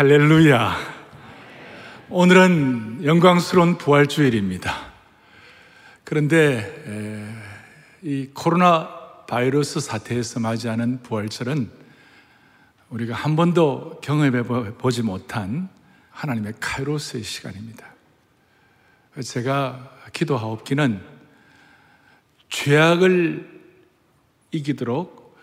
할렐루야. 오늘은 영광스러운 부활주일입니다. 그런데 이 코로나 바이러스 사태에서 맞이하는 부활절은 우리가 한 번도 경험해 보지 못한 하나님의 카이로스의 시간입니다. 제가 기도하옵기는 죄악을 이기도록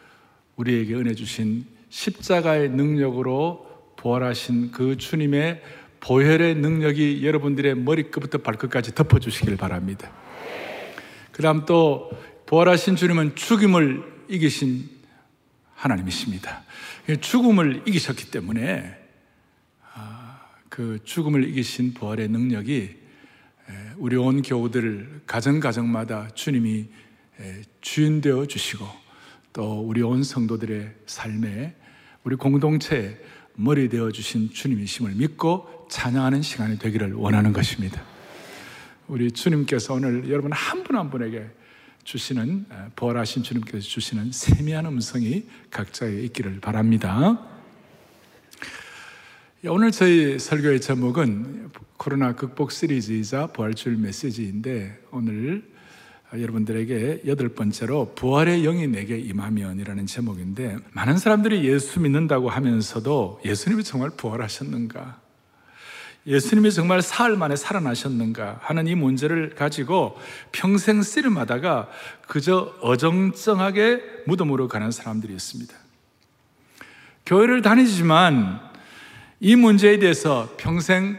우리에게 은혜 주신 십자가의 능력으로 부활하신 그 주님의 보혈의 능력이 여러분들의 머리끝부터 발끝까지 덮어주시길 바랍니다. 그 다음 또 부활하신 주님은 죽음을 이기신 하나님이십니다. 죽음을 이기셨기 때문에 아, 그 죽음을 이기신 부활의 능력이 우리 온 교우들 가정 가정마다 주님이 주인 되어 주시고 또 우리 온 성도들의 삶에 우리 공동체에 머리 되어 주신 주님이심을 믿고 찬양하는 시간이 되기를 원하는 것입니다. 우리 주님께서 오늘 여러분 한 분한 한 분에게 주시는 부활하신 주님께서 주시는 세미한 음성이 각자에 있기를 바랍니다. 오늘 저희 설교의 제목은 코로나 극복 시리즈이자 부활주일 메시지인데 오늘 여러분들에게 여덟 번째로 부활의 영이 내게 임하면이라는 제목인데 많은 사람들이 예수 믿는다고 하면서도 예수님이 정말 부활하셨는가? 예수님이 정말 사흘 만에 살아나셨는가 하는 이 문제를 가지고 평생 씨름하다가 그저 어정쩡하게 무덤으로 가는 사람들이 있습니다. 교회를 다니지만 이 문제에 대해서 평생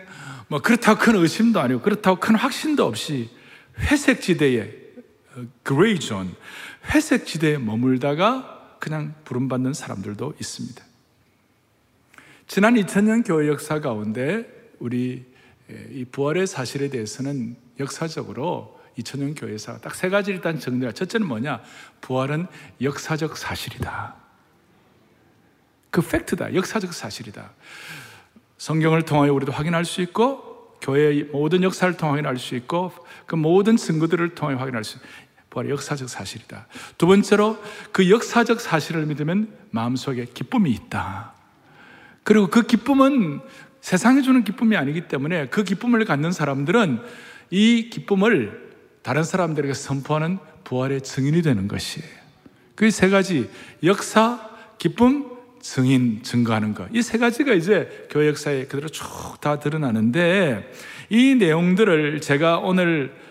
뭐 그렇다고 큰 의심도 아니고 그렇다고 큰 확신도 없이 회색 지대에 gray zone, 회색 지대에 머물다가 그냥 부름받는 사람들도 있습니다. 지난 2000년 교회 역사 가운데 우리 이 부활의 사실에 대해서는 역사적으로 2000년 교회사 딱 세 가지 일단 정리가 첫째는 뭐냐? 부활은 역사적 사실이다. 그 팩트다. 역사적 사실이다. 성경을 통하여 우리도 확인할 수 있고 교회의 모든 역사를 통해 확인할 수 있고 그 모든 증거들을 통해 확인할 수 있고 부활의 역사적 사실이다. 두 번째로 그 역사적 사실을 믿으면 마음속에 기쁨이 있다. 그리고 그 기쁨은 세상이 주는 기쁨이 아니기 때문에 그 기쁨을 갖는 사람들은 이 기쁨을 다른 사람들에게 선포하는 부활의 증인이 되는 것이에요. 그 세 가지 역사, 기쁨, 증인, 증거하는 것. 이 세 가지가 이제 교회 역사에 그대로 쭉 다 드러나는데 이 내용들을 제가 오늘 어,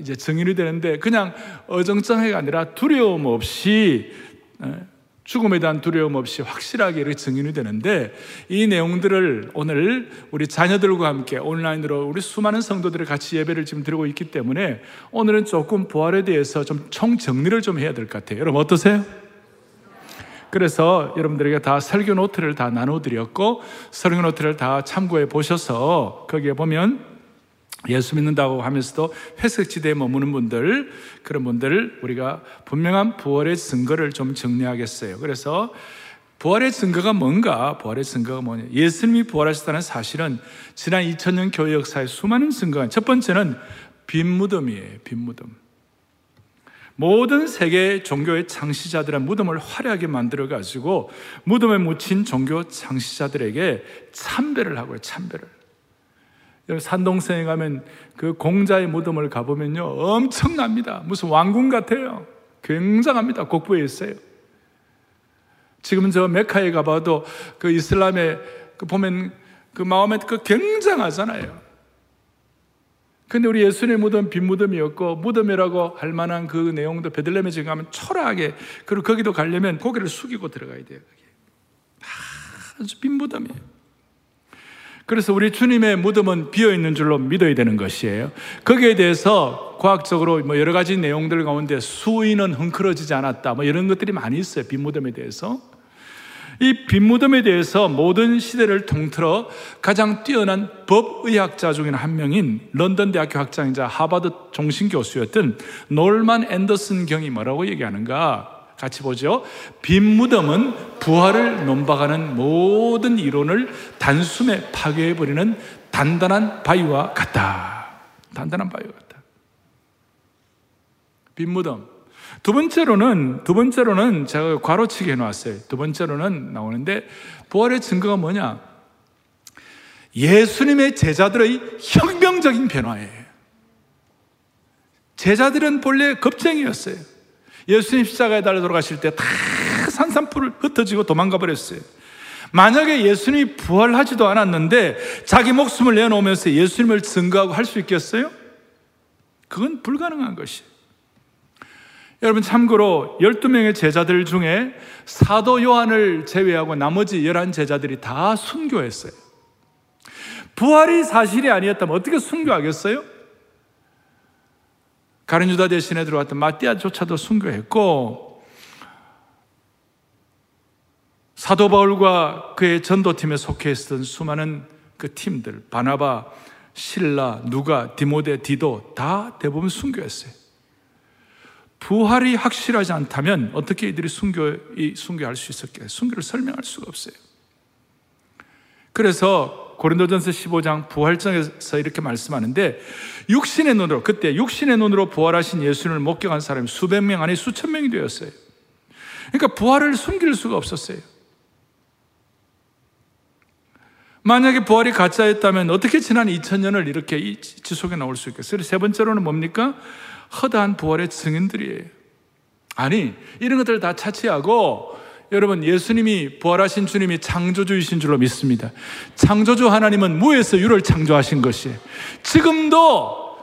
이제 증인이 되는데 그냥 어정쩡해가 아니라 두려움 없이 어, 죽음에 대한 두려움 없이 확실하게 이렇게 증인이 되는데 이 내용들을 오늘 우리 자녀들과 함께 온라인으로 우리 수많은 성도들이 같이 예배를 지금 드리고 있기 때문에 오늘은 조금 부활에 대해서 좀 총정리를 좀 해야 될 것 같아요. 여러분 어떠세요? 그래서 여러분들에게 다 설교 노트를 다 나눠드렸고 설교 노트를 다 참고해 보셔서 거기에 보면 예수 믿는다고 하면서도 회색 지대에 머무는 분들, 그런 분들을 우리가 분명한 부활의 증거를 좀 정리하겠어요. 그래서 부활의 증거가 뭔가? 부활의 증거가 뭐냐? 예수님이 부활하셨다는 사실은 지난 2000년 교회 역사의 수많은 증거가 첫 번째는 빈 무덤이에요. 빈 무덤. 모든 세계 종교의 창시자들은 무덤을 화려하게 만들어 가지고 무덤에 묻힌 종교 창시자들에게 참배를 하고요. 참배를. 산동성에 가면 그 공자의 무덤을 가보면요. 엄청납니다. 무슨 왕궁 같아요. 굉장합니다. 곡부에 있어요. 지금 저 메카에 가봐도 그 이슬람에 그 보면 그 마음에 그 굉장하잖아요. 근데 우리 예수님의 무덤 빈 무덤이었고 무덤이라고 할 만한 그 내용도 베들레헴에 지금 가면 초라하게 그리고 거기도 가려면 고개를 숙이고 들어가야 돼요. 아주 빈 무덤이에요. 그래서 우리 주님의 무덤은 비어 있는 줄로 믿어야 되는 것이에요. 거기에 대해서 과학적으로 뭐 여러 가지 내용들 가운데 수인은 흥크러지지 않았다. 뭐 이런 것들이 많이 있어요. 빈 무덤에 대해서. 이 빈 무덤에 대해서 모든 시대를 통틀어 가장 뛰어난 법의학자 중에 한 명인 런던 대학교 학장이자 하버드 종신 교수였던 놀만 앤더슨 경이 뭐라고 얘기하는가? 같이 보죠. 빈 무덤은 부활을 논박하는 모든 이론을 단숨에 파괴해버리는 단단한 바위와 같다. 단단한 바위와 같다. 빈 무덤. 두 번째로는, 두 번째로는 제가 괄호치기 해놨어요. 두 번째로는 나오는데, 부활의 증거가 뭐냐? 예수님의 제자들의 혁명적인 변화예요. 제자들은 본래 겁쟁이였어요. 예수님 십자가에 달려 돌아가실 때 다 산산풀을 흩어지고 도망가 버렸어요. 만약에 예수님이 부활하지도 않았는데 자기 목숨을 내놓으면서 예수님을 증거하고 할 수 있겠어요? 그건 불가능한 것이에요. 여러분 참고로 12명의 제자들 중에 사도 요한을 제외하고 나머지 11 제자들이 다 순교했어요. 부활이 사실이 아니었다면 어떻게 순교하겠어요? 가른 유다 대신에 들어왔던 마띠아조차도 순교했고 사도 바울과 그의 전도팀에 속해 있었던 수많은 그 팀들 바나바, 신라, 누가, 디모데, 디도 다 대부분 순교했어요. 부활이 확실하지 않다면 어떻게 이들이 순교, 순교할 수 있었겠어요? 순교를 설명할 수가 없어요. 그래서 고린도전서 15장 부활장에서 이렇게 말씀하는데 육신의 눈으로 그때 육신의 눈으로 부활하신 예수님을 목격한 사람이 수백 명 아니 수천 명이 되었어요. 그러니까 부활을 숨길 수가 없었어요. 만약에 부활이 가짜였다면 어떻게 지난 2000년을 이렇게 지속해 나올 수 있겠어요? 세 번째로는 뭡니까? 허다한 부활의 증인들이에요. 아니, 이런 것들 다 차치하고 여러분 예수님이 부활하신 주님이 창조주이신 줄로 믿습니다. 창조주 하나님은 무에서 유를 창조하신 것이 지금도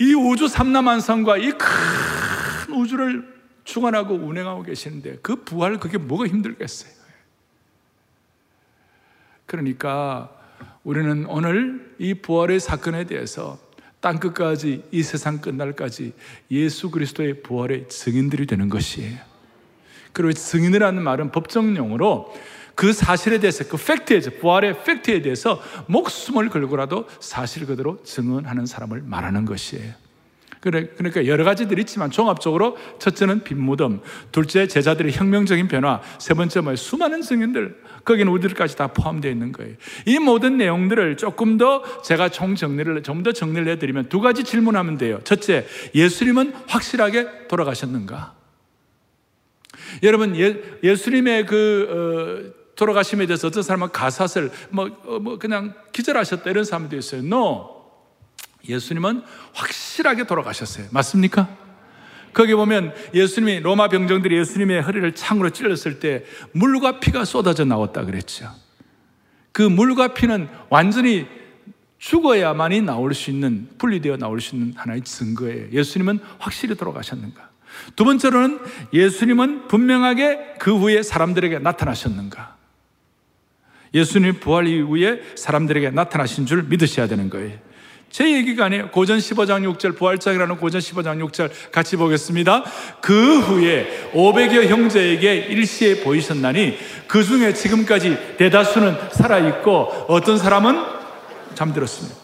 이 우주 삼남한성과 이 큰 우주를 주관하고 운행하고 계시는데 그 부활 그게 뭐가 힘들겠어요? 그러니까 우리는 오늘 이 부활의 사건에 대해서 땅 끝까지 이 세상 끝날까지 예수 그리스도의 부활의 증인들이 되는 것이에요. 그리고 증인이라는 말은 법정용어로 그 사실에 대해서 그 팩트에 대해서 부활의 팩트에 대해서 목숨을 걸고라도 사실 그대로 증언하는 사람을 말하는 것이에요. 그러니까 여러 가지들이 있지만 종합적으로 첫째는 빈무덤, 둘째 제자들의 혁명적인 변화, 세 번째 뭐 수많은 증인들, 거기는 우리들까지 다 포함되어 있는 거예요. 이 모든 내용들을 조금 더 제가 총 정리를 좀 더 정리를 해드리면 두 가지 질문하면 돼요. 첫째, 예수님은 확실하게 돌아가셨는가? 여러분 예, 예수님의 그 어, 돌아가심에 대해서 어떤 사람은 가사슬 뭐, 어, 뭐 그냥 기절하셨다 이런 사람도 있어요. No. 예수님은 확실하게 돌아가셨어요. 맞습니까? 거기 보면 예수님이 로마 병정들이 예수님의 허리를 창으로 찔렀을 때 물과 피가 쏟아져 나왔다 그랬죠. 그 물과 피는 완전히 죽어야만이 나올 수 있는 분리되어 나올 수 있는 하나의 증거예요. 예수님은 확실히 돌아가셨는가? 두 번째로는 예수님은 분명하게 그 후에 사람들에게 나타나셨는가? 예수님 부활 이후에 사람들에게 나타나신 줄 믿으셔야 되는 거예요. 제 얘기가 아니에요. 고전 15장 6절, 부활장이라는 고전 15장 6절 같이 보겠습니다. 그 후에 500여 형제에게 일시에 보이셨나니 그 중에 지금까지 대다수는 살아있고 어떤 사람은 잠들었습니다.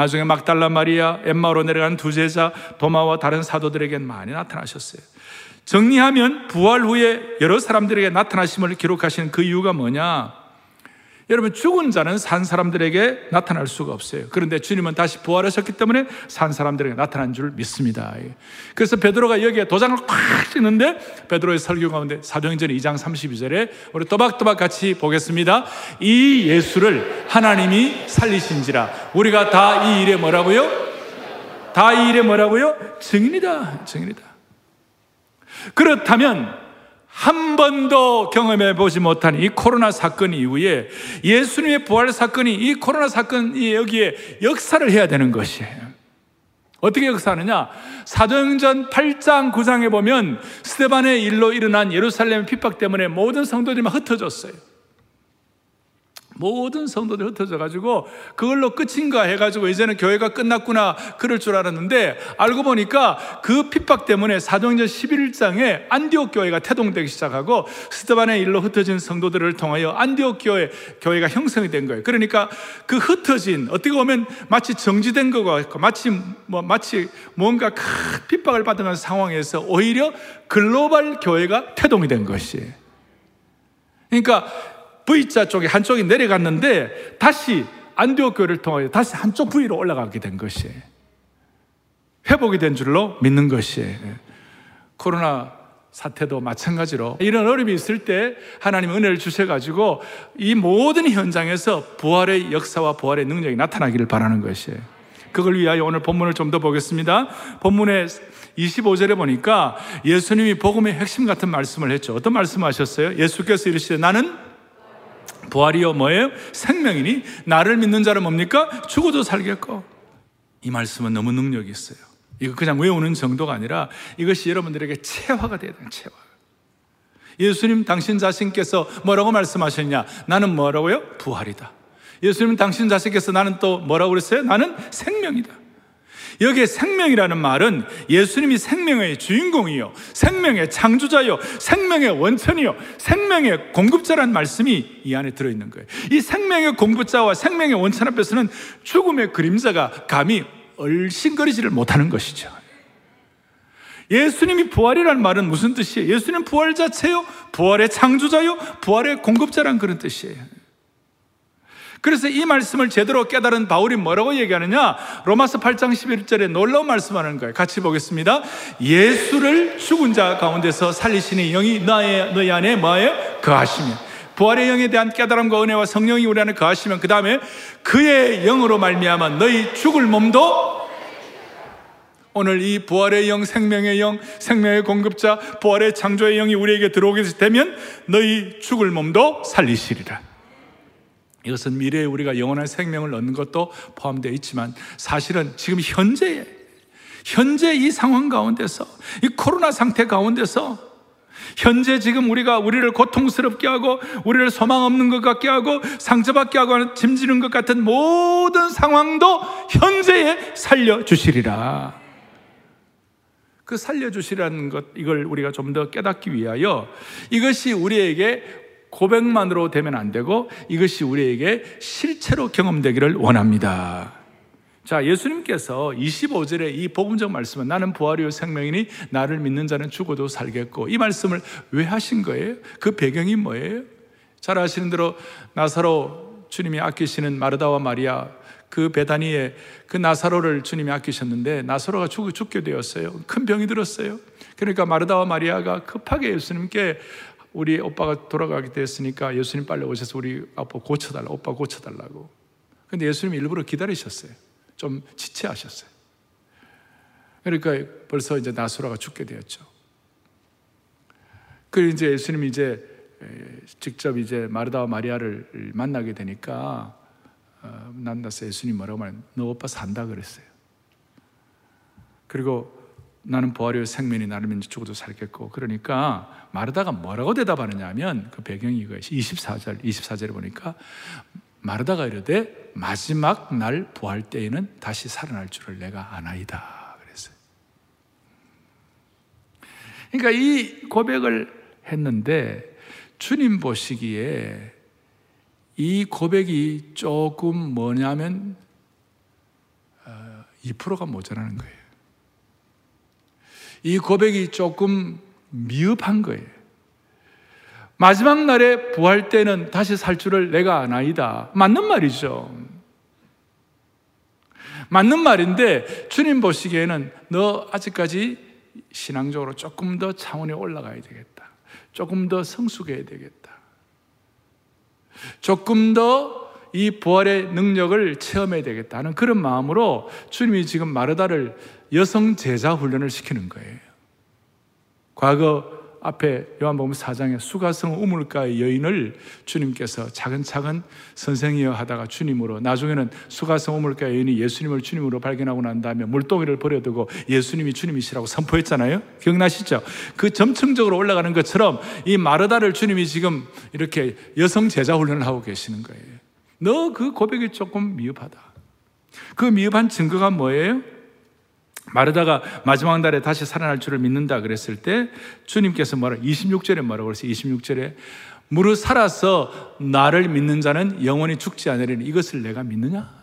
나중에 막달라 마리아, 엠마로 내려간 두 제자, 도마와 다른 사도들에겐 많이 나타나셨어요. 정리하면 부활 후에 여러 사람들에게 나타나심을 기록하신 그 이유가 뭐냐? 여러분 죽은 자는 산 사람들에게 나타날 수가 없어요. 그런데 주님은 다시 부활하셨기 때문에 산 사람들에게 나타난 줄 믿습니다. 그래서 베드로가 여기에 도장을 꽉 찍는데 베드로의 설교 가운데 사도행전 2장 32절에 우리 또박또박 같이 보겠습니다. 이 예수를 하나님이 살리신지라 우리가 다 이 일에 뭐라고요? 다 이 일에 뭐라고요? 증인이다. 증인이다. 그렇다면 한 번도 경험해 보지 못한 이 코로나 사건 이후에 예수님의 부활 사건이 이 코로나 사건이 여기에 역사를 해야 되는 것이에요. 어떻게 역사하느냐? 사도행전 8장 9장에 보면 스테반의 일로 일어난 예루살렘 핍박 때문에 모든 성도들이 흩어졌어요. 모든 성도들 흩어져 가지고 그걸로 끝인가 해가지고 이제는 교회가 끝났구나 그럴 줄 알았는데 알고 보니까 그 핍박 때문에 사도행전 11장에 안디옥 교회가 태동되기 시작하고 스테반의 일로 흩어진 성도들을 통하여 안디옥 교회 교회가 형성이 된 거예요. 그러니까 그 흩어진 어떻게 보면 마치 정지된 것 같고 마치 뭐 마치 뭔가 큰 핍박을 받은 상황에서 오히려 글로벌 교회가 태동이 된 것이에요. 그러니까 V자 쪽에 한쪽이 내려갔는데 다시 안디옥 교회를 통하여 다시 한쪽 V로 올라가게 된 것이에요. 회복이 된 줄로 믿는 것이에요. 코로나 사태도 마찬가지로 이런 어려움이 있을 때 하나님 은혜를 주셔가지고 이 모든 현장에서 부활의 역사와 부활의 능력이 나타나기를 바라는 것이에요. 그걸 위하여 오늘 본문을 좀 더 보겠습니다. 본문의 25절에 보니까 예수님이 복음의 핵심 같은 말씀을 했죠. 어떤 말씀 하셨어요? 예수께서 이르시되 나는 부활이요 뭐예요? 생명이니 나를 믿는 자는 뭡니까? 죽어도 살겠고 이 말씀은 너무 능력이 있어요. 이거 그냥 외우는 정도가 아니라 이것이 여러분들에게 체화가 돼야 돼요. 체화. 예수님 당신 자신께서 뭐라고 말씀하셨냐? 나는 뭐라고요? 부활이다. 예수님 당신 자신께서 나는 또 뭐라고 그랬어요? 나는 생명이다. 여기에 생명이라는 말은 예수님이 생명의 주인공이요. 생명의 창조자요. 생명의 원천이요. 생명의 공급자라는 말씀이 이 안에 들어있는 거예요. 이 생명의 공급자와 생명의 원천 앞에서는 죽음의 그림자가 감히 얼씬거리지를 못하는 것이죠. 예수님이 부활이라는 말은 무슨 뜻이에요? 예수님 부활 자체요? 부활의 창조자요? 부활의 공급자란 그런 뜻이에요. 그래서 이 말씀을 제대로 깨달은 바울이 뭐라고 얘기하느냐? 로마서 8장 11절에 놀라운 말씀하는 거예요. 같이 보겠습니다. 예수를 죽은 자 가운데서 살리시니 영이 너의, 너희 안에 뭐예요? 거하시면. 부활의 영에 대한 깨달음과 은혜와 성령이 우리 안에 거하시면 그 다음에 그의 영으로 말미암아 너희 죽을 몸도 오늘 이 부활의 영, 생명의 영, 생명의 공급자, 부활의 창조의 영이 우리에게 들어오게 되면 너희 죽을 몸도 살리시리라. 이것은 미래에 우리가 영원한 생명을 얻는 것도 포함되어 있지만 사실은 지금 현재에 현재 이 상황 가운데서 이 코로나 상태 가운데서 현재 지금 우리가 우리를 고통스럽게 하고 우리를 소망 없는 것 같게 하고 상처받게 하고 짐지는 것 같은 모든 상황도 현재에 살려 주시리라. 그 살려 주시라는 것 이걸 우리가 좀 더 깨닫기 위하여 이것이 우리에게 고백만으로 되면 안 되고 이것이 우리에게 실체로 경험되기를 원합니다. 자, 예수님께서 25절에 이 복음적 말씀은 나는 부활이요 생명이니 나를 믿는 자는 죽어도 살겠고 이 말씀을 왜 하신 거예요? 그 배경이 뭐예요? 잘 아시는 대로 나사로 주님이 아끼시는 마르다와 마리아 그 베다니에 그 나사로를 주님이 아끼셨는데 나사로가 죽, 죽게 되었어요. 큰 병이 들었어요. 그러니까 마르다와 마리아가 급하게 예수님께 우리 오빠가 돌아가게 됐으니까 예수님 빨리 오셔서 우리 아빠 고쳐달라, 오빠 고쳐달라고. 근데 예수님이 일부러 기다리셨어요. 좀 지체하셨어요. 그러니까 벌써 이제 나수라가 죽게 되었죠. 그리고 이제 예수님이 이제 직접 이제 마르다와 마리아를 만나게 되니까 어, 만나서 예수님 뭐라고 말해? 너 오빠 산다 그랬어요. 그리고 나는 부활이요 생명이 나를 믿는 죽어도 살겠고 그러니까 마르다가 뭐라고 대답하느냐 하면 그 배경이 이거예요. 24절 24절에 보니까 마르다가 이르되 마지막 날 부활 때에는 다시 살아날 줄을 내가 아나이다 그랬어요. 그러니까 이 고백을 했는데 주님 보시기에 이 고백이 조금 뭐냐면 2%가 어, 모자라는 거예요 이 고백이 조금 미흡한 거예요. 마지막 날에 부활 때는 다시 살 줄을 내가 아나이다. 맞는 말이죠. 맞는 말인데 주님 보시기에는 너 아직까지 신앙적으로 조금 더 차원에 올라가야 되겠다. 조금 더 성숙해야 되겠다. 조금 더 이 부활의 능력을 체험해야 되겠다는 그런 마음으로 주님이 지금 마르다를 여성 제자 훈련을 시키는 거예요. 과거 앞에 요한복음 4장에 수가성 우물가의 여인을 주님께서 차근차근 선생이여 하다가 주님으로 나중에는 수가성 우물가 여인이 예수님을 주님으로 발견하고 난 다음에 물동이를 버려두고 예수님이 주님이시라고 선포했잖아요. 기억나시죠? 그 점층적으로 올라가는 것처럼 이 마르다를 주님이 지금 이렇게 여성 제자 훈련을 하고 계시는 거예요. 너 그 고백이 조금 미흡하다. 그 미흡한 증거가 뭐예요? 마르다가 마지막 날에 다시 살아날 줄을 믿는다 그랬을 때 주님께서 뭐라 26절에 뭐라고 그랬어요? 26절에 무릇 살아서 나를 믿는 자는 영원히 죽지 않으리니 이것을 내가 믿느냐?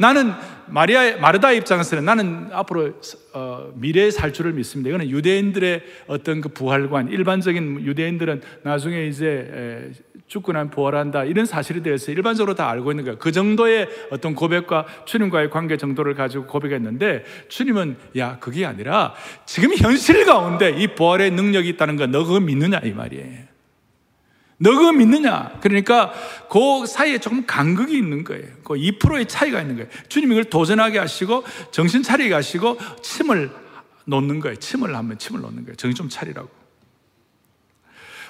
나는 마리아 마르다 입장에서는 나는 앞으로 어, 미래에 살 줄을 믿습니다. 이거는 유대인들의 어떤 그 부활관, 일반적인 유대인들은 나중에 이제 죽고 난 부활한다 이런 사실에 대해서 일반적으로 다 알고 있는 거예요. 그 정도의 어떤 고백과 주님과의 관계 정도를 가지고 고백했는데 주님은 야 그게 아니라 지금 현실 가운데 이 부활의 능력이 있다는 거 너 그거 믿느냐 이 말이에요. 너 그거 믿느냐? 그러니까 그 사이에 조금 간극이 있는 거예요. 그 2%의 차이가 있는 거예요. 주님이 이걸 도전하게 하시고 정신 차리게 하시고 침을 놓는 거예요. 침을 하면 침을 놓는 거예요. 정신 좀 차리라고.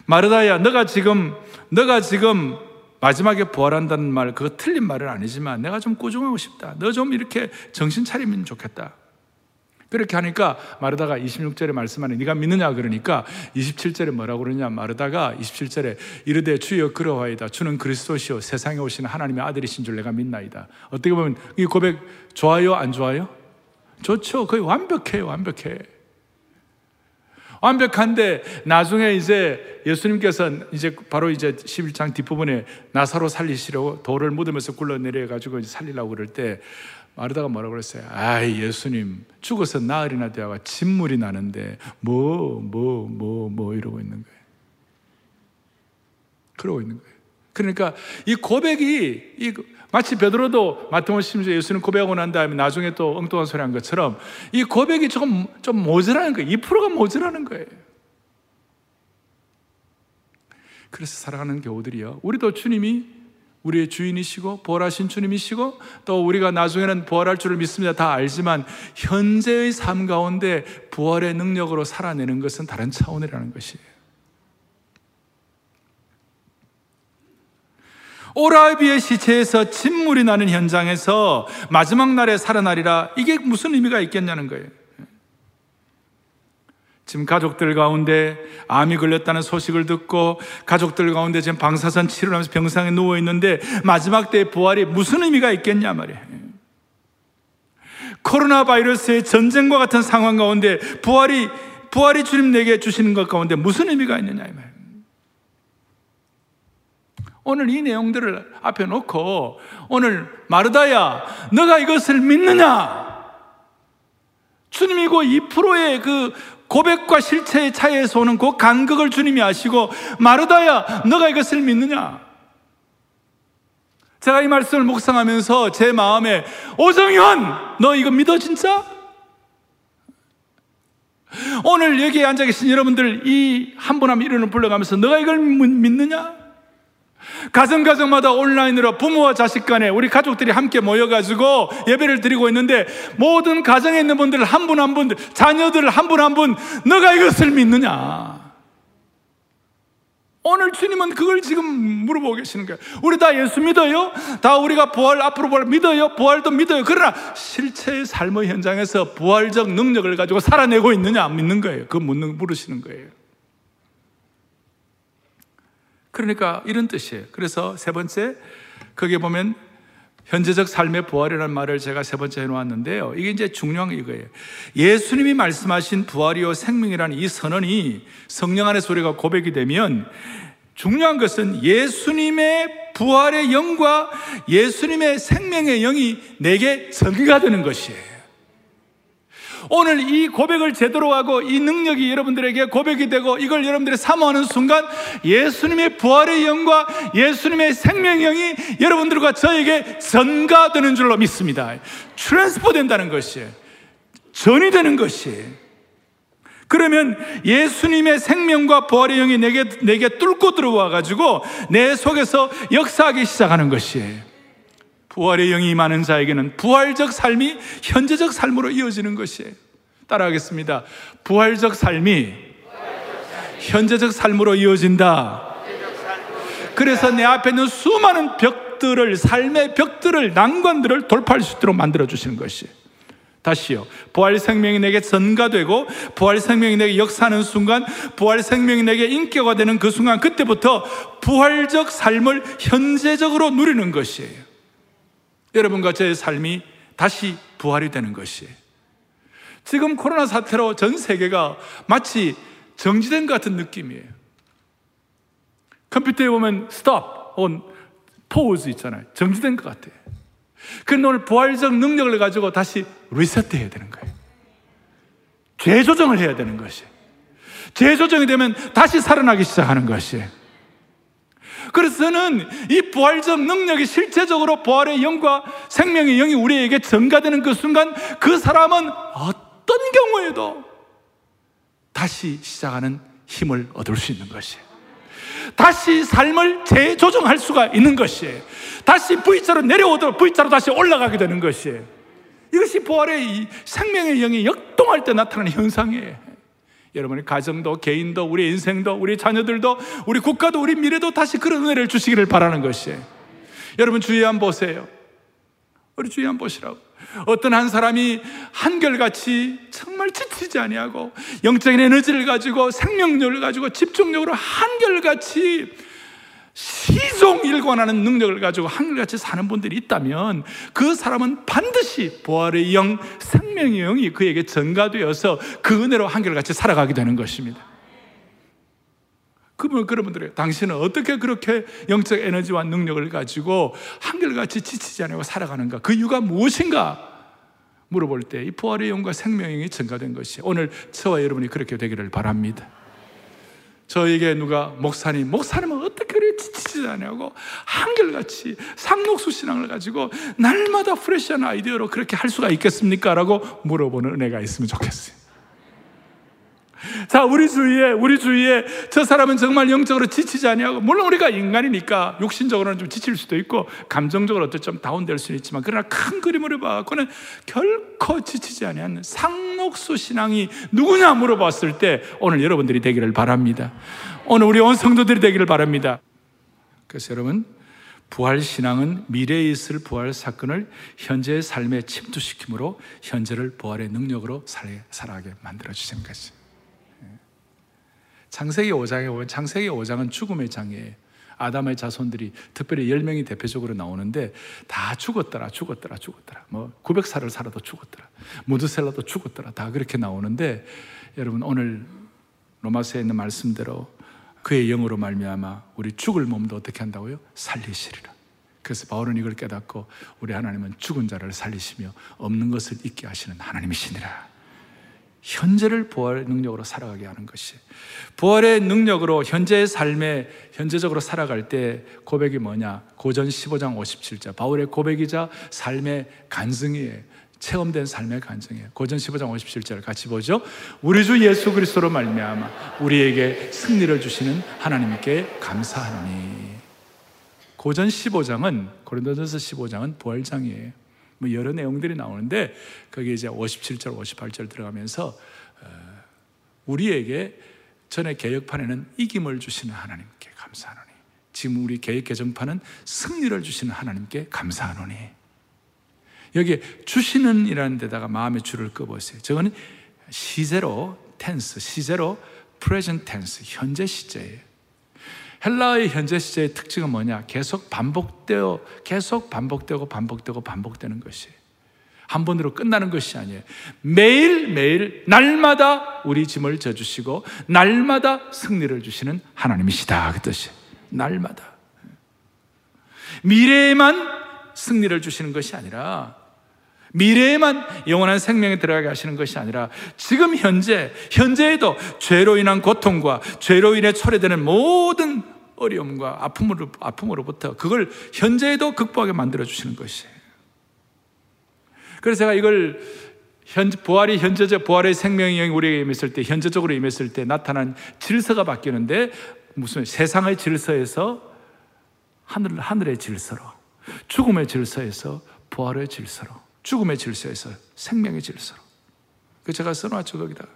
마르다야, 너가 지금 너가 지금 마지막에 부활한다는 말 그거 틀린 말은 아니지만 내가 좀 꾸중하고 싶다. 너 좀 이렇게 정신 차리면 좋겠다. 그렇게 하니까 마르다가 26절에 말씀하는 네가 믿느냐 그러니까 27절에 뭐라고 그러냐? 마르다가 27절에 이르되 주여 그러하이다. 주는 그리스도시요. 세상에 오시는 하나님의 아들이신 줄 내가 믿나이다. 어떻게 보면 이 고백 좋아요? 안 좋아요? 좋죠. 거의 완벽해요. 완벽해. 완벽한데 나중에 이제 예수님께서 이제 바로 이제 11장 뒷부분에 나사로 살리시려고 돌을 묻으면서 굴러내려 가지고 살리려고 그럴 때 마르다가 뭐라고 그랬어요? 아, 예수님 죽어서 나흘이나 되어가 진물이 나는데 뭐 뭐 뭐 뭐 이러고 있는 거예요. 그러고 있는 거예요. 그러니까 이 고백이 이 마치 베드로도 마태복음 10장 예수님 고백하고 난 다음에 나중에 또 엉뚱한 소리 한 것처럼 이 고백이 조금 좀 모자라는 거예요. 2%가 모자라는 거예요. 그래서 사랑하는 교우들이요. 우리도 주님이 우리의 주인이시고 부활하신 주님이시고 또 우리가 나중에는 부활할 줄을 믿습니다. 다 알지만 현재의 삶 가운데 부활의 능력으로 살아내는 것은 다른 차원이라는 것이에요. 오라비의 시체에서 침물이 나는 현장에서 마지막 날에 살아나리라 이게 무슨 의미가 있겠냐는 거예요. 지금 가족들 가운데 암이 걸렸다는 소식을 듣고 가족들 가운데 지금 방사선 치료를 하면서 병상에 누워 있는데 마지막 때의 부활이 무슨 의미가 있겠냐 말이에요. 코로나 바이러스의 전쟁과 같은 상황 가운데 부활이 부활이 주님 내게 주시는 것 가운데 무슨 의미가 있느냐 이 말. 오늘 이 내용들을 앞에 놓고 오늘 마르다야 너가 이것을 믿느냐? 주님이고 2%의 그 고백과 실체의 차이에서 오는 그 간극을 주님이 아시고 마르다야 너가 이것을 믿느냐? 제가 이 말씀을 묵상하면서 제 마음에 오정현 너 이거 믿어 진짜? 오늘 여기에 앉아 계신 여러분들 이 한 분 한 분 이름을 불러가면서 너가 이걸 믿느냐? 가정 가정마다 온라인으로 부모와 자식 간에 우리 가족들이 함께 모여가지고 예배를 드리고 있는데 모든 가정에 있는 분들 한 분 한 분, 자녀들 한 분 한 분, 너가 이것을 믿느냐? 오늘 주님은 그걸 지금 물어보고 계시는 거예요. 우리 다 예수 믿어요? 다 우리가 부활, 앞으로 부활 믿어요? 부활도 믿어요. 그러나 실체의 삶의 현장에서 부활적 능력을 가지고 살아내고 있느냐? 안 믿는 거예요. 그 묻는, 물으시는 거예요. 그러니까 이런 뜻이에요. 그래서 세 번째, 거기에 보면 현재적 삶의 부활이라는 말을 제가 세 번째 해놓았는데요. 이게 이제 중요한 이거예요. 예수님이 말씀하신 부활이요 생명이라는 이 선언이 성령 안의 소리가 고백이 되면 중요한 것은 예수님의 부활의 영과 예수님의 생명의 영이 내게 전가되는 것이에요. 오늘 이 고백을 제대로 하고 이 능력이 여러분들에게 고백이 되고 이걸 여러분들이 사모하는 순간 예수님의 부활의 영과 예수님의 생명의 영이 여러분들과 저에게 전가되는 줄로 믿습니다. 트랜스포 된다는 것이에요. 전이 되는 것이에요. 그러면 예수님의 생명과 부활의 영이 내게, 내게 뚫고 들어와 가지고 내 속에서 역사하기 시작하는 것이에요. 부활의 영이 임하는 자에게는 부활적 삶이 현재적 삶으로 이어지는 것이에요. 따라하겠습니다. 부활적 삶이 현재적 삶으로 이어진다. 그래서 내 앞에 있는 수많은 벽들을, 삶의 벽들을, 난관들을 돌파할 수 있도록 만들어 주시는 것이에요. 다시요. 부활 생명이 내게 전가되고 부활 생명이 내게 역사하는 순간 부활 생명이 내게 인격화 되는 그 순간 그때부터 부활적 삶을 현재적으로 누리는 것이에요. 여러분과 저의 삶이 다시 부활이 되는 것이에요. 지금 코로나 사태로 전 세계가 마치 정지된 것 같은 느낌이에요. 컴퓨터에 보면 스톱, on, pause 있잖아요. 정지된 것 같아요. 그런데 오늘 부활적 능력을 가지고 다시 리셋해야 되는 거예요. 재조정을 해야 되는 것이. 재조정이 되면 다시 살아나기 시작하는 것이. 그래서 저는 이 부활적 능력이 실제적으로 부활의 영과 생명의 영이 우리에게 전가되는 그 순간 그 사람은 어떤 경우에도 다시 시작하는 힘을 얻을 수 있는 것이에요. 다시 삶을 재조정할 수가 있는 것이에요. 다시 V자로 내려오도록 V자로 다시 올라가게 되는 것이에요. 이것이 부활의 생명의 영이 역동할 때 나타나는 현상이에요. 여러분의 가정도, 개인도, 우리 인생도, 우리 자녀들도, 우리 국가도, 우리 미래도 다시 그런 은혜를 주시기를 바라는 것이에요. 여러분 주의 한 보세요. 우리 주의 한 보시라고. 어떤 한 사람이 한결같이 정말 지치지 아니하고 영적인 에너지를 가지고 생명력을 가지고 집중력으로 한결같이 시종 일관하는 능력을 가지고 한결같이 사는 분들이 있다면 그 사람은 반드시 부활의 영, 생명의 영이 그에게 전가되어서 그 은혜로 한결같이 살아가게 되는 것입니다. 그러면 그분들이 당신은 어떻게 그렇게 영적 에너지와 능력을 가지고 한결같이 지치지 않고 살아가는가? 그 이유가 무엇인가? 물어볼 때 이 부활의 영과 생명의 영이 증가된 것이 오늘 저와 여러분이 그렇게 되기를 바랍니다. 저에게 누가 목사님, 목사님은 어떻게 지치지 않냐고 한결같이 상록수 신앙을 가지고 날마다 프레시한 아이디어로 그렇게 할 수가 있겠습니까? 라고 물어보는 은혜가 있으면 좋겠어요. 자, 우리 주위에, 우리 주위에 저 사람은 정말 영적으로 지치지 아니하고, 물론 우리가 인간이니까 육신적으로는 좀 지칠 수도 있고, 감정적으로 어떤 좀 다운될 수는 있지만, 그러나 큰 그림으로 봐갖고는 결코 지치지 아니하는 상록수 신앙이 누구냐 물어봤을 때, 오늘 여러분들이 되기를 바랍니다. 오늘 우리 온 성도들이 되기를 바랍니다. 그래서 여러분, 부활 신앙은 미래에 있을 부활 사건을 현재의 삶에 침투시킴으로 현재를 부활의 능력으로 살아가게 만들어 주시는 것이. 창세기 5장에 보면 창세기 5장은 죽음의 장이에요. 아담의 자손들이 특별히 10명이 대표적으로 나오는데 다 죽었더라, 죽었더라, 죽었더라. 뭐 900살을 살아도 죽었더라. 무드셀라도 죽었더라. 다 그렇게 나오는데 여러분 오늘 로마서에 있는 말씀대로 그의 영으로 말미암아 우리 죽을 몸도 어떻게 한다고요? 살리시리라. 그래서 바울은 이걸 깨닫고 우리 하나님은 죽은 자를 살리시며 없는 것을 잊게 하시는 하나님이시니라. 현재를 부활 능력으로 살아가게 하는 것이 부활의 능력으로 현재의 삶에 현재적으로 살아갈 때 고백이 뭐냐? 고전 15장 57절 바울의 고백이자 삶의 간증이에요. 체험된 삶의 간증이에요. 고전 15장 57절 같이 보죠. 우리 주 예수 그리스도로 말미암아 우리에게 승리를 주시는 하나님께 감사하노니. 고전 15장은 고린도전서 15장은 부활장이에요. 뭐 여러 내용들이 나오는데 거기 이제 57절, 58절 들어가면서 어, 우리에게 전에 개혁판에는 이김을 주시는 하나님께 감사하노니 지금 우리 개혁 개정판은 승리를 주시는 하나님께 감사하노니 여기 주시는 이라는 데다가 마음의 줄을 꺼보세요. 저거는 시제로 텐스, 시제로 present 현재 시제예요. 헬라의 현재 시제의 특징은 뭐냐? 계속 반복되어, 계속 반복되고 반복되고 반복되는 것이. 한 번으로 끝나는 것이 아니에요. 매일매일, 날마다 우리 짐을 져주시고, 날마다 승리를 주시는 하나님이시다. 그 뜻이. 날마다. 미래에만 승리를 주시는 것이 아니라, 미래에만 영원한 생명에 들어가게 하시는 것이 아니라 지금 현재, 현재에도 죄로 인한 고통과 죄로 인해 초래되는 모든 어려움과 아픔으로, 아픔으로부터 그걸 현재에도 극복하게 만들어 주시는 것이에요. 그래서 제가 이걸 현, 부활이 현재적, 부활의 생명이 우리에게 임했을 때, 현재적으로 임했을 때 나타난 질서가 바뀌는데 무슨 세상의 질서에서 하늘, 하늘의 질서로, 죽음의 질서에서 부활의 질서로, 죽음의 질서에서 생명의 질서로. 그 제가 써놨죠, 거기다.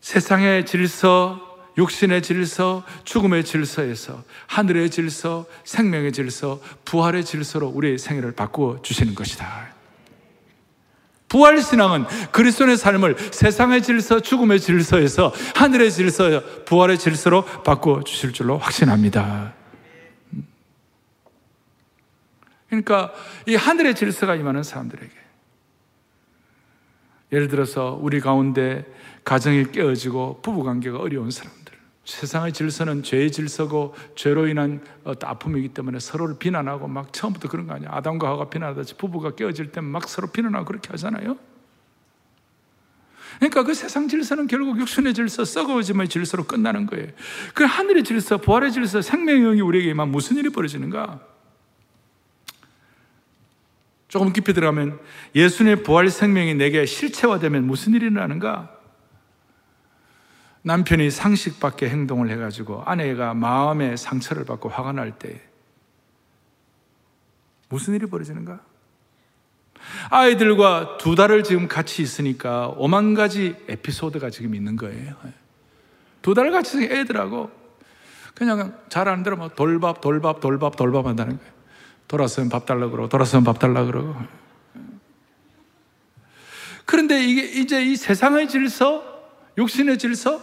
세상의 질서, 육신의 질서, 죽음의 질서에서 하늘의 질서, 생명의 질서, 부활의 질서로 우리의 생애를 바꾸어 주시는 것이다. 부활 신앙은 그리스도의 삶을 세상의 질서, 죽음의 질서에서 하늘의 질서, 부활의 질서로 바꾸어 주실 줄로 확신합니다. 그러니까 이 하늘의 질서가 임하는 사람들에게 예를 들어서 우리 가운데 가정이 깨어지고 부부 관계가 어려운 사람들 세상의 질서는 죄의 질서고 죄로 인한 아픔이기 때문에 서로를 비난하고 막 처음부터 그런 거 아니야. 아담과 하가 비난하듯이 부부가 깨어질 때 막 서로 비난하고 그렇게 하잖아요. 그러니까 그 세상 질서는 결국 육신의 질서, 썩어짐의 질서로 끝나는 거예요. 그 하늘의 질서, 부활의 질서, 생명의 영이 우리에게 만 무슨 일이 벌어지는가? 조금 깊이 들어가면 예수님의 부활 생명이 내게 실체화되면 무슨 일이 일어나는가? 남편이 상식 밖의 행동을 해가지고 아내가 마음의 상처를 받고 화가 날 때 무슨 일이 벌어지는가? 아이들과 두 달을 지금 같이 있으니까 오만 가지 에피소드가 지금 있는 거예요. 두 달 같이 애들하고 그냥 잘하는 대로 막 돌밥, 돌밥, 돌밥, 돌밥 한다는 거예요. 돌아서면 밥 달라 그러고, 돌아서면 밥 달라 그러고. 그런데 이게 이제 이 세상의 질서, 육신의 질서,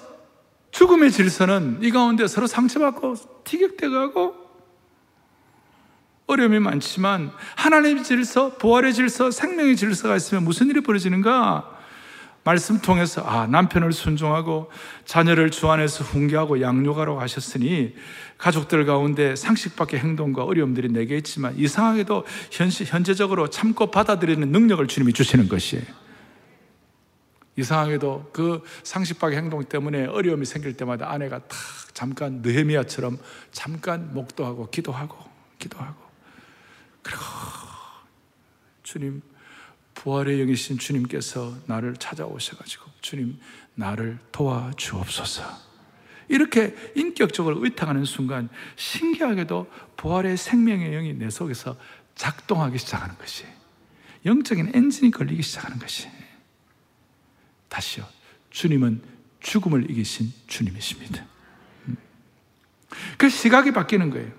죽음의 질서는 이 가운데 서로 상처받고 티격대가고 어려움이 많지만 하나님의 질서, 부활의 질서, 생명의 질서가 있으면 무슨 일이 벌어지는가? 말씀 통해서 아 남편을 순종하고 자녀를 주 안에서 훈계하고 양육하라고 하셨으니 가족들 가운데 상식밖의 행동과 어려움들이 내게 있지만 이상하게도 현시, 현재적으로 참고 받아들이는 능력을 주님이 주시는 것이에요. 이상하게도 그 상식밖의 행동 때문에 어려움이 생길 때마다 아내가 탁 잠깐 느헤미야처럼 잠깐 목도하고 기도하고 기도하고 그리고 주님 부활의 영이신 주님께서 나를 찾아오셔가지고 주님 나를 도와주옵소서. 이렇게 인격적으로 의탁하는 순간 신기하게도 부활의 생명의 영이 내 속에서 작동하기 시작하는 것이 영적인 엔진이 걸리기 시작하는 것이 다시요. 주님은 죽음을 이기신 주님이십니다. 음. 그 시각이 바뀌는 거예요.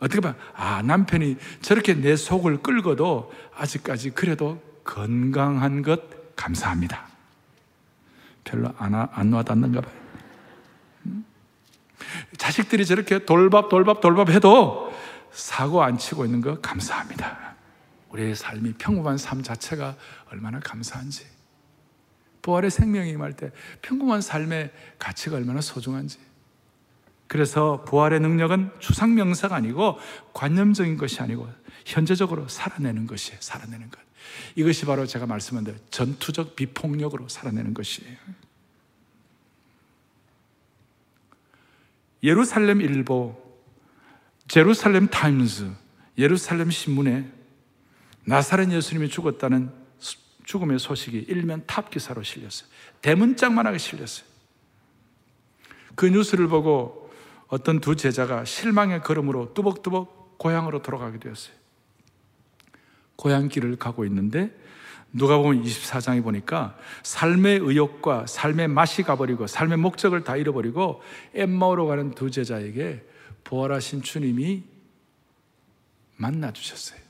어떻게 보면, 아, 남편이 저렇게 내 속을 끌고도 아직까지 그래도 건강한 것 감사합니다. 별로 안, 안 와닿는가 봐요. 음? 자식들이 저렇게 돌밥, 돌밥, 돌밥 해도 사고 안 치고 있는 거 감사합니다. 우리의 삶이 평범한 삶 자체가 얼마나 감사한지. 부활의 생명이 임할 때 평범한 삶의 가치가 얼마나 소중한지. 그래서 부활의 능력은 추상명사가 아니고 관념적인 것이 아니고 현재적으로 살아내는 것이 살아내는 것. 이것이 바로 제가 말씀한 대로 전투적 비폭력으로 살아내는 것이에요. 예루살렘 일보, Jerusalem Times, 예루살렘 신문에 나사렛 예수님이 죽었다는 죽음의 소식이 일면 탑 기사로 실렸어요. 대문짝만하게 실렸어요. 그 뉴스를 보고 어떤 두 제자가 실망의 걸음으로 뚜벅뚜벅 고향으로 돌아가게 되었어요. 고향길을 가고 있는데 누가 보면 24장에 보니까 삶의 의욕과 삶의 맛이 가버리고 삶의 목적을 다 잃어버리고 엠마오로 가는 두 제자에게 부활하신 주님이 만나 주셨어요.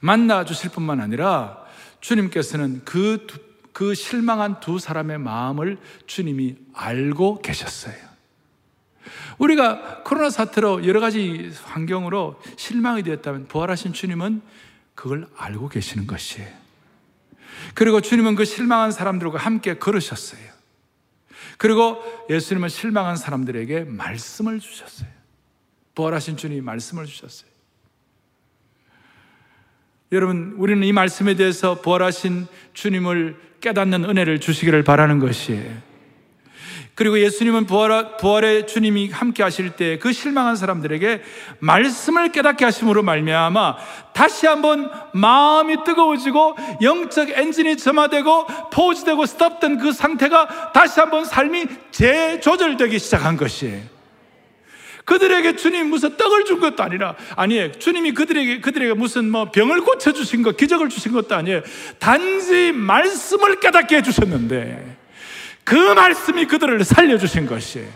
만나 주실 뿐만 아니라 주님께서는 그, 그 실망한 두 사람의 마음을 주님이 알고 계셨어요. 우리가 코로나 사태로 여러 가지 환경으로 실망이 되었다면 부활하신 주님은 그걸 알고 계시는 것이에요. 그리고 주님은 그 실망한 사람들과 함께 걸으셨어요. 그리고 예수님은 실망한 사람들에게 말씀을 주셨어요. 부활하신 주님이 말씀을 주셨어요. 여러분, 우리는 이 말씀에 대해서 부활하신 주님을 깨닫는 은혜를 주시기를 바라는 것이에요. 그리고 예수님은 부활, 부활의 주님이 함께 하실 때 그 실망한 사람들에게 말씀을 깨닫게 하심으로 말미암아 다시 한번 마음이 뜨거워지고 영적 엔진이 점화되고 포즈되고 스톱된 그 상태가 다시 한번 삶이 재조절되기 시작한 것이에요. 그들에게 주님 무슨 떡을 준 것도 아니라 아니에요. 주님이 그들에게 그들에게 무슨 뭐 병을 고쳐 주신 것, 기적을 주신 것도 아니에요. 단지 말씀을 깨닫게 해 주셨는데 그 말씀이 그들을 살려주신 것이에요.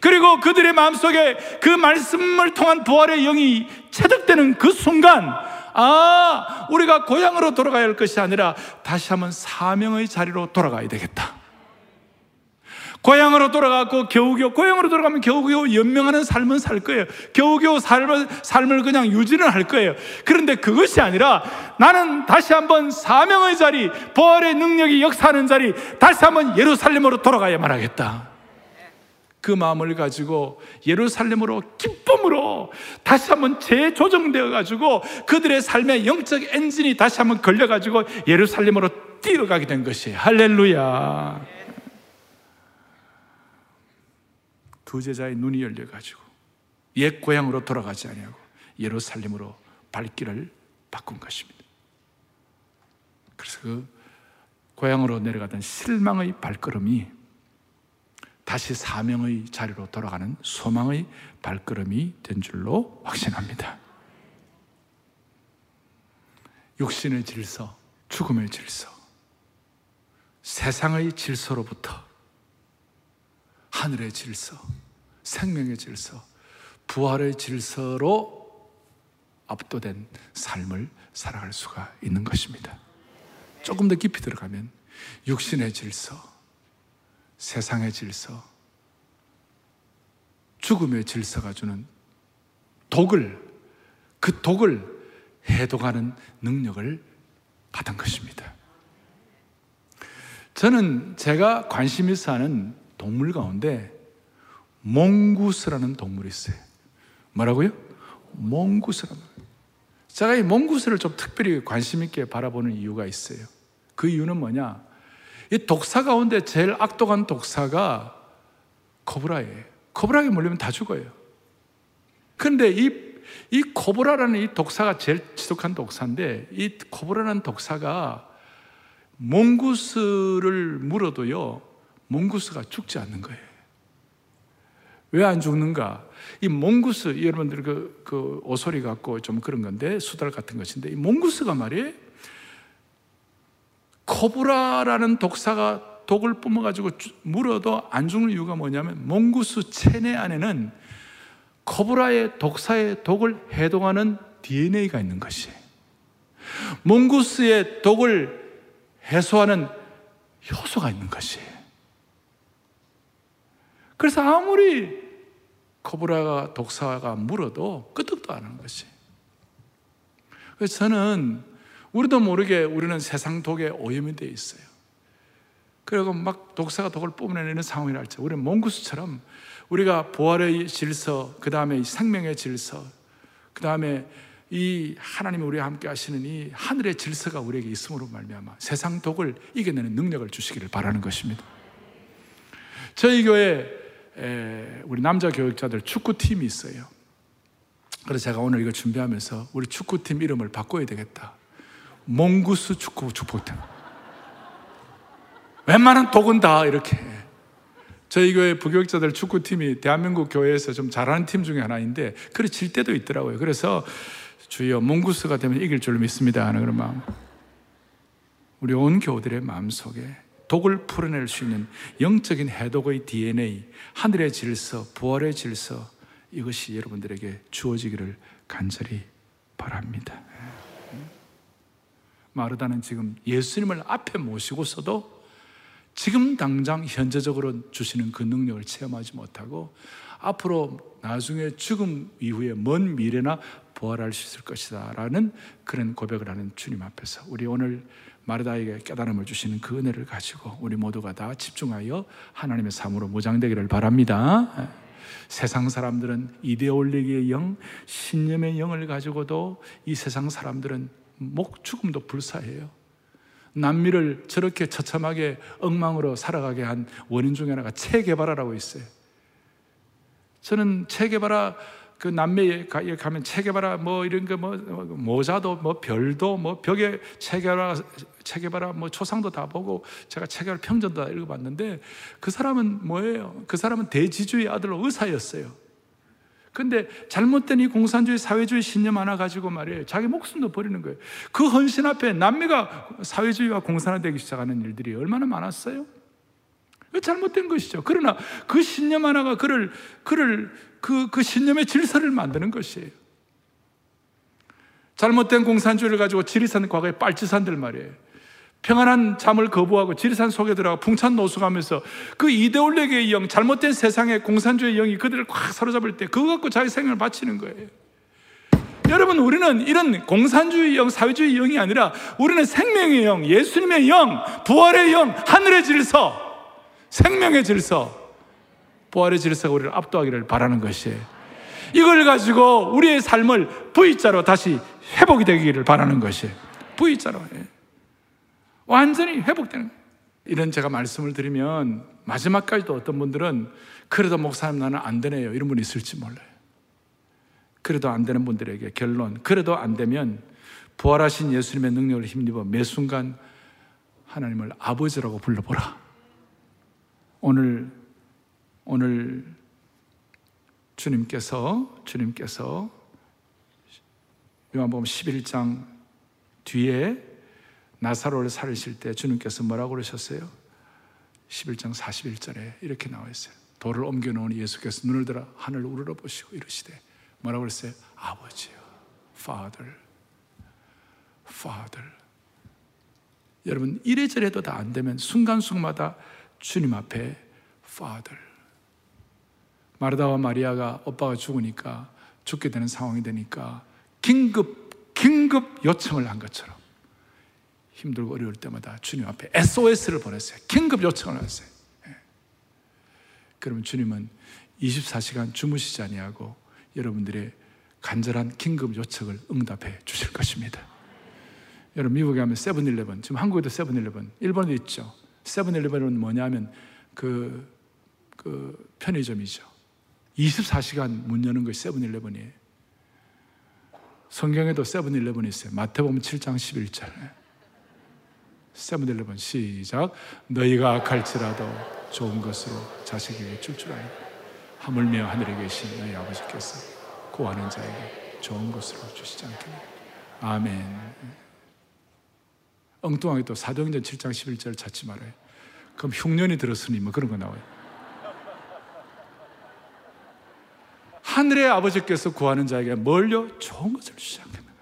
그리고 그들의 마음속에 그 말씀을 통한 부활의 영이 체득되는 그 순간, 아, 우리가 고향으로 돌아가야 할 것이 아니라 다시 한번 사명의 자리로 돌아가야 되겠다. 고향으로 돌아가고 겨우겨우 고향으로 돌아가면 겨우겨우 연명하는 삶은 살 거예요. 겨우겨우 삶을 삶을 그냥 유지는 할 거예요. 그런데 그것이 아니라 나는 다시 한번 사명의 자리, 부활의 능력이 역사하는 자리, 다시 한번 예루살렘으로 돌아가야만 하겠다. 그 마음을 가지고 예루살렘으로 기쁨으로 다시 한번 재조정되어 가지고 그들의 삶의 영적 엔진이 다시 한번 걸려 가지고 예루살렘으로 뛰어가게 된 것이 할렐루야. 두 제자의 눈이 열려 가지고 옛 고향으로 돌아가지 아니하고 예루살렘으로 발길을 바꾼 것입니다. 그래서 그 고향으로 내려가던 실망의 발걸음이 다시 사명의 자리로 돌아가는 소망의 발걸음이 된 줄로 확신합니다. 육신의 질서, 죽음의 질서, 세상의 질서로부터 하늘의 질서, 생명의 질서, 부활의 질서로 압도된 삶을 살아갈 수가 있는 것입니다. 조금 더 깊이 들어가면 육신의 질서, 세상의 질서, 죽음의 질서가 주는 독을, 그 독을 해독하는 능력을 받은 것입니다. 저는 제가 관심 있어 하는 동물 가운데 몽구스라는 동물이 있어요. 뭐라고요? 몽구스라는. 제가 이 몽구스를 좀 특별히 관심 있게 바라보는 이유가 있어요. 그 이유는 뭐냐? 이 독사 가운데 제일 악독한 독사가 코브라예요. 코브라에 물리면 다 죽어요. 그런데 이, 이 코브라라는 이 독사가 제일 지독한 독사인데 이 코브라라는 독사가 몽구스를 물어도요, 몽구스가 죽지 않는 거예요. 왜 안 죽는가? 이 몽구스, 여러분들 그, 그 오소리 같고 좀 그런 건데, 수달 같은 것인데, 이 몽구스가 말이에요. 코브라라는 독사가 독을 뿜어가지고 물어도 안 죽는 이유가 뭐냐면 몽구스 체내 안에는 코브라의 독사의 독을 해동하는 DNA가 있는 것이 몽구스의 독을 해소하는 효소가 있는 것이 그래서 아무리 코브라가 독사가 물어도 끄떡도 안 하는 것이 그래서 저는 우리도 모르게 우리는 세상 독에 오염이 되어 있어요. 그리고 막 독사가 독을 뿜어내는 상황이랄 때 우리는 몽구스처럼 우리가 부활의 질서, 그 다음에 생명의 질서, 그 다음에 이 하나님이 우리와 함께 하시는 이 하늘의 질서가 우리에게 있음으로 말미암아 세상 독을 이겨내는 능력을 주시기를 바라는 것입니다. 저희 교회 우리 남자 교육자들 축구팀이 있어요. 그래서 제가 오늘 이걸 준비하면서 우리 축구팀 이름을 바꿔야 되겠다. 몽구스 축구 축복팀. 웬만한 독은 다 이렇게. 저희 교회 부교육자들 축구팀이 대한민국 교회에서 좀 잘하는 팀 중에 하나인데, 그래 질 때도 있더라고요. 그래서 주여 몽구스가 되면 이길 줄 믿습니다. 하는 그런 마음. 우리 온 교우들의 마음 속에 독을 풀어낼 수 있는 영적인 해독의 DNA, 하늘의 질서, 부활의 질서, 이것이 여러분들에게 주어지기를 간절히 바랍니다. 마르다는 지금 예수님을 앞에 모시고서도 지금 당장 현재적으로 주시는 그 능력을 체험하지 못하고 앞으로 나중에 죽음 이후에 먼 미래나 부활할 수 있을 것이다 라는 그런 고백을 하는 주님 앞에서 우리 오늘 마르다에게 깨달음을 주시는 그 은혜를 가지고 우리 모두가 다 집중하여 하나님의 삶으로 무장되기를 바랍니다. 세상 사람들은 이데올리기의 영, 신념의 영을 가지고도 이 세상 사람들은 목 죽음도 불사해요. 남미를 저렇게 처참하게 엉망으로 살아가게 한 원인 중에 하나가 체계바라라고 있어요. 저는 체계바라 그 남미에 가면 체계바라 뭐 이런 거 뭐 모자도 뭐 별도 뭐 벽에 체계바라 체계바라 뭐 초상도 다 보고 제가 체계바라 평전도 다 읽어봤는데 그 사람은 뭐예요? 그 사람은 대지주의 아들로 의사였어요. 근데 잘못된 이 공산주의, 사회주의 신념 하나 가지고 말이에요. 자기 목숨도 버리는 거예요. 그 헌신 앞에 남미가 사회주의와 공산화되기 시작하는 일들이 얼마나 많았어요? 잘못된 것이죠. 그러나 그 신념 하나가 그를, 그를, 그, 그 신념의 질서를 만드는 것이에요. 잘못된 공산주의를 가지고 지리산 과거에 빨치산들 말이에요. 평안한 잠을 거부하고 지리산 속에 들어가 풍찬 노숙하면서 그 이데올리기의 영, 잘못된 세상의 공산주의 영이 그들을 꽉 사로잡을 때 그거 갖고 자기 생명을 바치는 거예요. 여러분, 우리는 이런 공산주의 영, 사회주의 영이 아니라 우리는 생명의 영, 예수님의 영, 부활의 영, 하늘의 질서, 생명의 질서, 부활의 질서가 우리를 압도하기를 바라는 것이에요. 이걸 가지고 우리의 삶을 V자로 다시 회복이 되기를 바라는 것이에요. V자로. 예. 완전히 회복되는 거예요. 이런 제가 말씀을 드리면 마지막까지도 어떤 분들은 그래도 목사님 나는 안 되네요. 이런 분이 있을지 몰라요. 그래도 안 되는 분들에게 결론. 그래도 안 되면 부활하신 예수님의 능력을 힘입어 매 순간 하나님을 아버지라고 불러보라. 오늘, 오늘 주님께서, 주님께서 요한복음 11장 뒤에 나사로를 살리실 때 주님께서 뭐라고 그러셨어요? 11장 41절에 이렇게 나와 있어요. 돌을 옮겨 놓은 예수께서 눈을 들어 하늘을 우러러 보시고 이러시되 뭐라고 그랬어요? 아버지요. Father. Father. 여러분 이래저래도 다 안 되면 순간순간마다 주님 앞에 Father. 마르다와 마리아가 오빠가 죽으니까 죽게 되는 상황이 되니까 긴급 긴급 요청을 한 것처럼 힘들고 어려울 때마다 주님 앞에 SOS를 보냈어요. 긴급 요청을 했어요. 예. 그러면 주님은 24시간 주무시지 아니하고 여러분들의 간절한 긴급 요청을 응답해 주실 것입니다. 여러분 미국에 가면 세븐일레븐 지금 한국에도 세븐일레븐 일본에도 있죠. 세븐일레븐은 뭐냐면 그, 그 편의점이죠. 24시간 문 여는 것이 세븐일레븐이에요. 성경에도 세븐일레븐이 있어요. 마태복음 7장 11절. 세븐일레븐 시작. 너희가 갈지라도 좋은 것으로 자식에게 줄줄 알고 하물며 하늘에 계신 너희 아버지께서 구하는 자에게 좋은 것으로 주시지 않겠냐. 아멘. 엉뚱하게 또 사도행전 7장 11절 찾지 말아요. 그럼 흉년이 들었으니 뭐 그런 거 나와요. 하늘의 아버지께서 구하는 자에게 뭘요? 좋은 것을 않겠는가.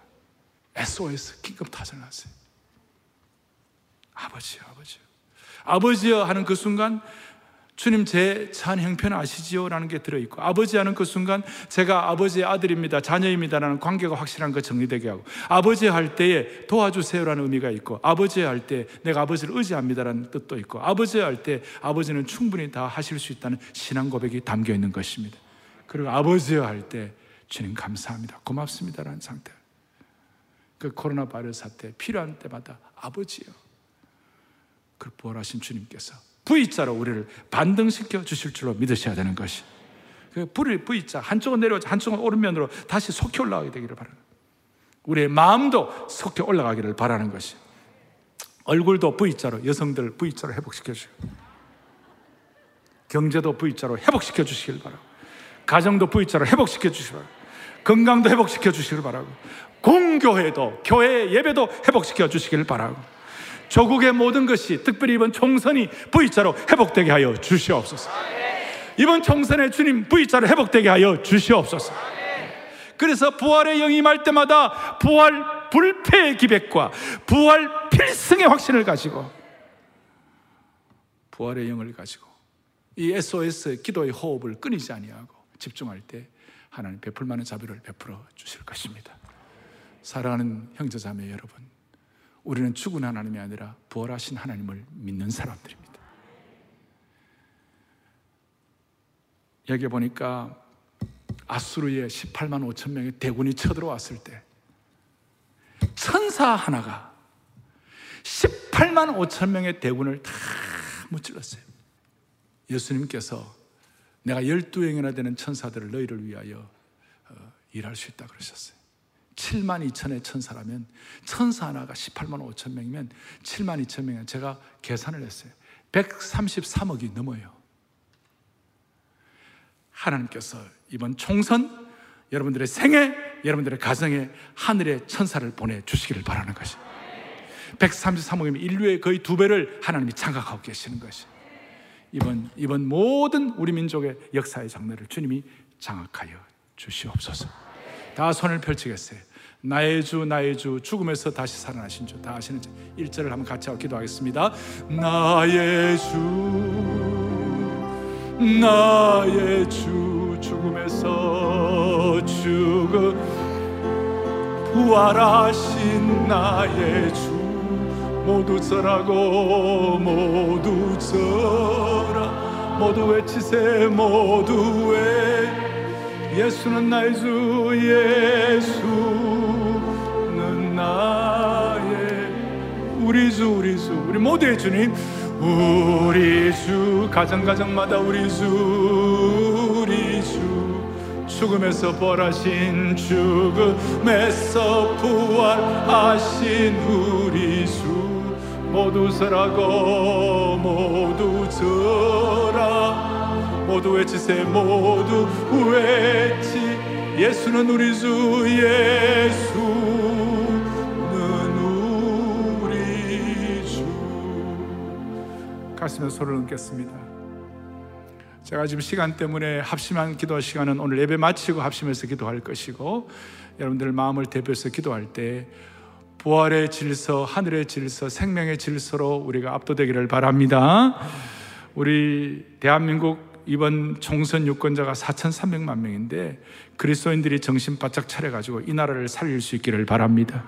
SOS 긴급 났어요. 아버지요, 아버지요. 아버지요 하는 그 순간 주님 제 산 형편 아시지요? 라는 게 들어있고 아버지 하는 그 순간 제가 아버지의 아들입니다 자녀입니다라는 관계가 확실한 거 정리되게 하고 아버지 할 때에 도와주세요라는 의미가 있고 아버지 할 때 내가 아버지를 의지합니다라는 뜻도 있고 아버지 할 때 아버지는 충분히 다 하실 수 있다는 신앙 고백이 담겨 있는 것입니다. 그리고 아버지 할 때 주님 감사합니다 고맙습니다라는 상태. 그 코로나 바이러스 사태 필요한 때마다 아버지요. 그 부활하신 주님께서 V자로 우리를 반등시켜 주실 줄로 믿으셔야 되는 것이. 그 불이 V자 한쪽은 내려오자 한쪽은 오른면으로 다시 속히 올라가게 되기를 바라는 우리의 마음도 속히 올라가기를 바라는 것이. 얼굴도 V자로 여성들 V자로 회복시켜 주시고 경제도 V자로 회복시켜 주시길 바라고 가정도 V자로 회복시켜 주시기 바라고 건강도 회복시켜 주시길 바라고 공교회도 교회 예배도 회복시켜 주시길 바라고 조국의 모든 것이 특별히 이번 총선이 V자로 회복되게 하여 주시옵소서. 이번 총선에 주님 V자로 회복되게 하여 주시옵소서. 그래서 부활의 말 때마다 부활 불패의 기백과 부활 필승의 확신을 가지고 부활의 영을 가지고 이 SOS 기도의 호흡을 끊이지 아니하고 집중할 때 하나님 베풀 만한 자비를 베풀어 주실 것입니다. 사랑하는 형제자매 여러분, 우리는 죽은 하나님이 아니라 부활하신 하나님을 믿는 사람들입니다. 여기 보니까 아수르의 18만 5천 명의 대군이 쳐들어왔을 때 천사 하나가 18만 5천 명의 대군을 다 무찔렀어요. 예수님께서 내가 12행이나 되는 천사들을 너희를 위하여 어, 일할 수 있다 그러셨어요. 7만 2천의 천사라면 천사 하나가 18만 5천 명이면 7만 2천 명이면 제가 계산을 했어요. 133억이 넘어요. 하나님께서 이번 총선 여러분들의 생애, 여러분들의 가정에 하늘의 천사를 보내 주시기를 바라는 것이 133억이면 인류의 거의 두 배를 하나님이 장악하고 계시는 것이 이번, 이번 모든 우리 민족의 역사의 장르를 주님이 장악하여 주시옵소서. 다 손을 펼치겠어요. 나의 주, 나의 주, 죽음에서 다시 살아나신 주. 다 아시는 1절을 한번 같이 기도하겠습니다. 나의 주, 나의 주, 죽음에서 죽음, 부활하신 나의 주, 모두 절하고 모두 절하 모두 외치세 모두 외 예수는 나의 주 예수는 나의 우리 주 우리 주. 우리 모두의 주님 우리 주 가정 가정마다 우리 주 우리 주. 죽음에서 부활하신 죽음에서 부활하신 우리 주. 모두 서라고 모두 서라 모두 외치세 모두 외치. 예수는 우리 주 예수는 우리 주. 가슴에 손을 얹겠습니다. 제가 지금 시간 때문에 합심한 기도 시간은 오늘 예배 마치고 합심해서 기도할 것이고 여러분들 마음을 대표해서 기도할 때 부활의 질서, 하늘의 질서, 생명의 질서로 우리가 압도되기를 바랍니다. 우리 대한민국 이번 총선 유권자가 4,300만 명인데 그리스도인들이 정신 바짝 차려가지고 이 나라를 살릴 수 있기를 바랍니다.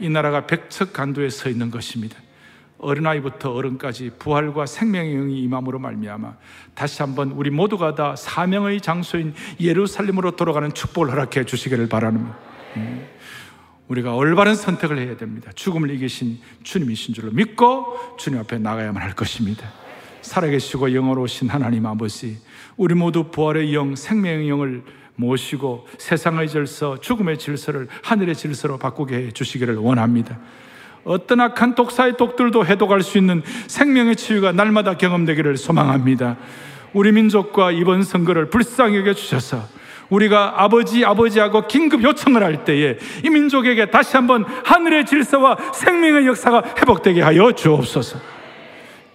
이 나라가 백척 간도에 서 있는 것입니다. 어린아이부터 어른까지 부활과 생명의 영이 임함으로 말미암아 다시 한번 우리 모두가 다 사명의 장소인 예루살렘으로 돌아가는 축복을 허락해 주시기를 바랍니다. 우리가 올바른 선택을 해야 됩니다. 죽음을 이기신 주님이신 줄로 믿고 주님 앞에 나가야만 할 것입니다. 살아계시고 영원로우신 하나님 아버지, 우리 모두 부활의 영, 생명의 영을 모시고 세상의 질서, 죽음의 질서를 하늘의 질서로 바꾸게 해 주시기를 원합니다. 어떤 악한 독사의 독들도 해독할 수 있는 생명의 치유가 날마다 경험되기를 소망합니다. 우리 민족과 이번 선거를 불쌍히 여겨 주셔서 우리가 아버지 아버지하고 긴급 요청을 할 때에 이 민족에게 다시 한번 하늘의 질서와 생명의 역사가 회복되게 하여 주옵소서.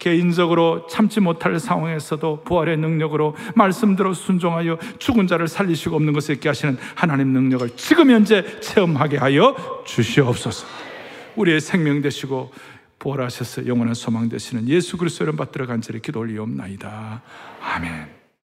개인적으로 참지 못할 상황에서도 부활의 능력으로 말씀대로 순종하여 죽은 자를 살리시고 없는 것을 있게 하시는 하나님 능력을 지금 현재 체험하게 하여 주시옵소서. 우리의 생명 되시고 부활하셔서 영원한 소망 되시는 예수 그리스도를 받들어 간절히 기도 올리옵나이다. 아멘.